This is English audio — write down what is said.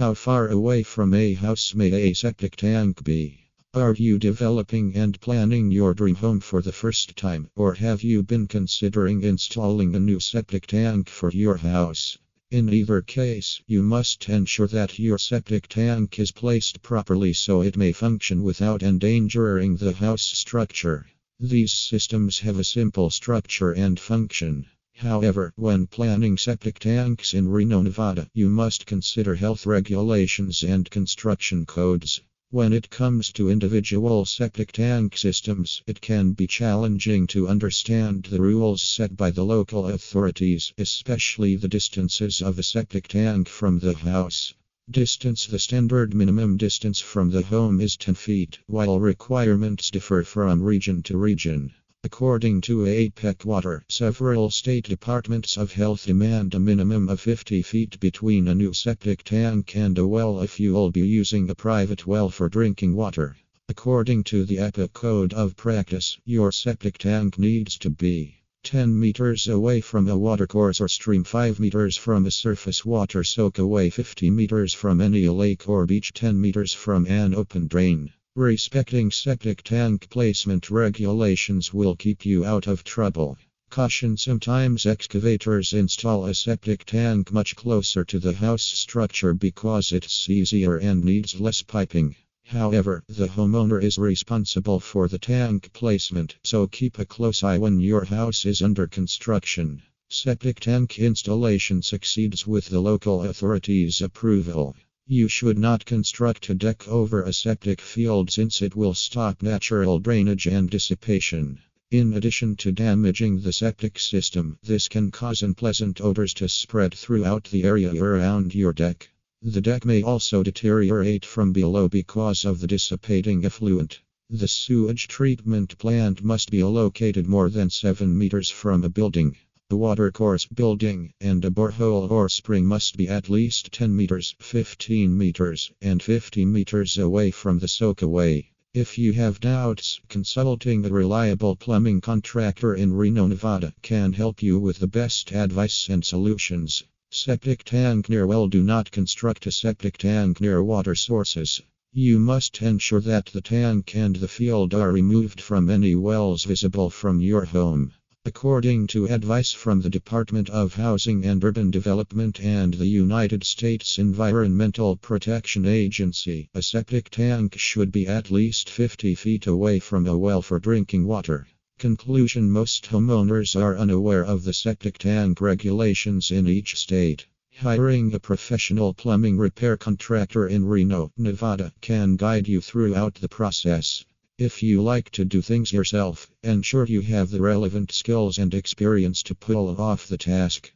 How far away from a house may a septic tank be? Are you developing and planning your dream home for the first time, or have you been considering installing a new septic tank for your house? In either case, you must ensure that your septic tank is placed properly so it may function without endangering the house structure. These systems have a simple structure and function. However, when planning septic tanks in Reno, Nevada, you must consider health regulations and construction codes. When it comes to individual septic tank systems, it can be challenging to understand the rules set by the local authorities, especially the distances of a septic tank from the house. Distance The standard minimum distance from the home is 10 feet, while requirements differ from region to region. According to APEC Water, several state departments of health demand a minimum of 50 feet between a new septic tank and a well if you will be using a private well for drinking water. According to the APEC Code of Practice, your septic tank needs to be 10 meters away from a watercourse or stream, 5 meters from a surface water soak away, 50 meters from any lake or beach, 10 meters from an open drain. Respecting septic tank placement regulations will keep you out of trouble. Caution Sometimes excavators install a septic tank much closer to the house structure because it's easier and needs less piping. However, the homeowner is responsible for the tank placement, so keep a close eye when your house is under construction. Septic tank installation succeeds with the local authorities' approval. You should not construct a deck over a septic field since it will stop natural drainage and dissipation. In addition to damaging the septic system, this can cause unpleasant odors to spread throughout the area around your deck. The deck may also deteriorate from below because of the dissipating effluent. The sewage treatment plant must be located more than 7 meters from a building. The watercourse building and a borehole or spring must be at least 10 meters, 15 meters, and 50 meters away from the soakaway. If you have doubts, consulting a reliable plumbing contractor in Reno, Nevada can help you with the best advice and solutions. Septic tank near well Do not construct a septic tank near water sources. You must ensure that the tank and the field are removed from any wells visible from your home. According to advice from the Department of Housing and Urban Development and the United States Environmental Protection Agency, a septic tank should be at least 50 feet away from a well for drinking water. Conclusion Most homeowners are unaware of the septic tank regulations in each state. Hiring a professional plumbing repair contractor in Reno, Nevada can guide you throughout the process. If you like to do things yourself, ensure you have the relevant skills and experience to pull off the task.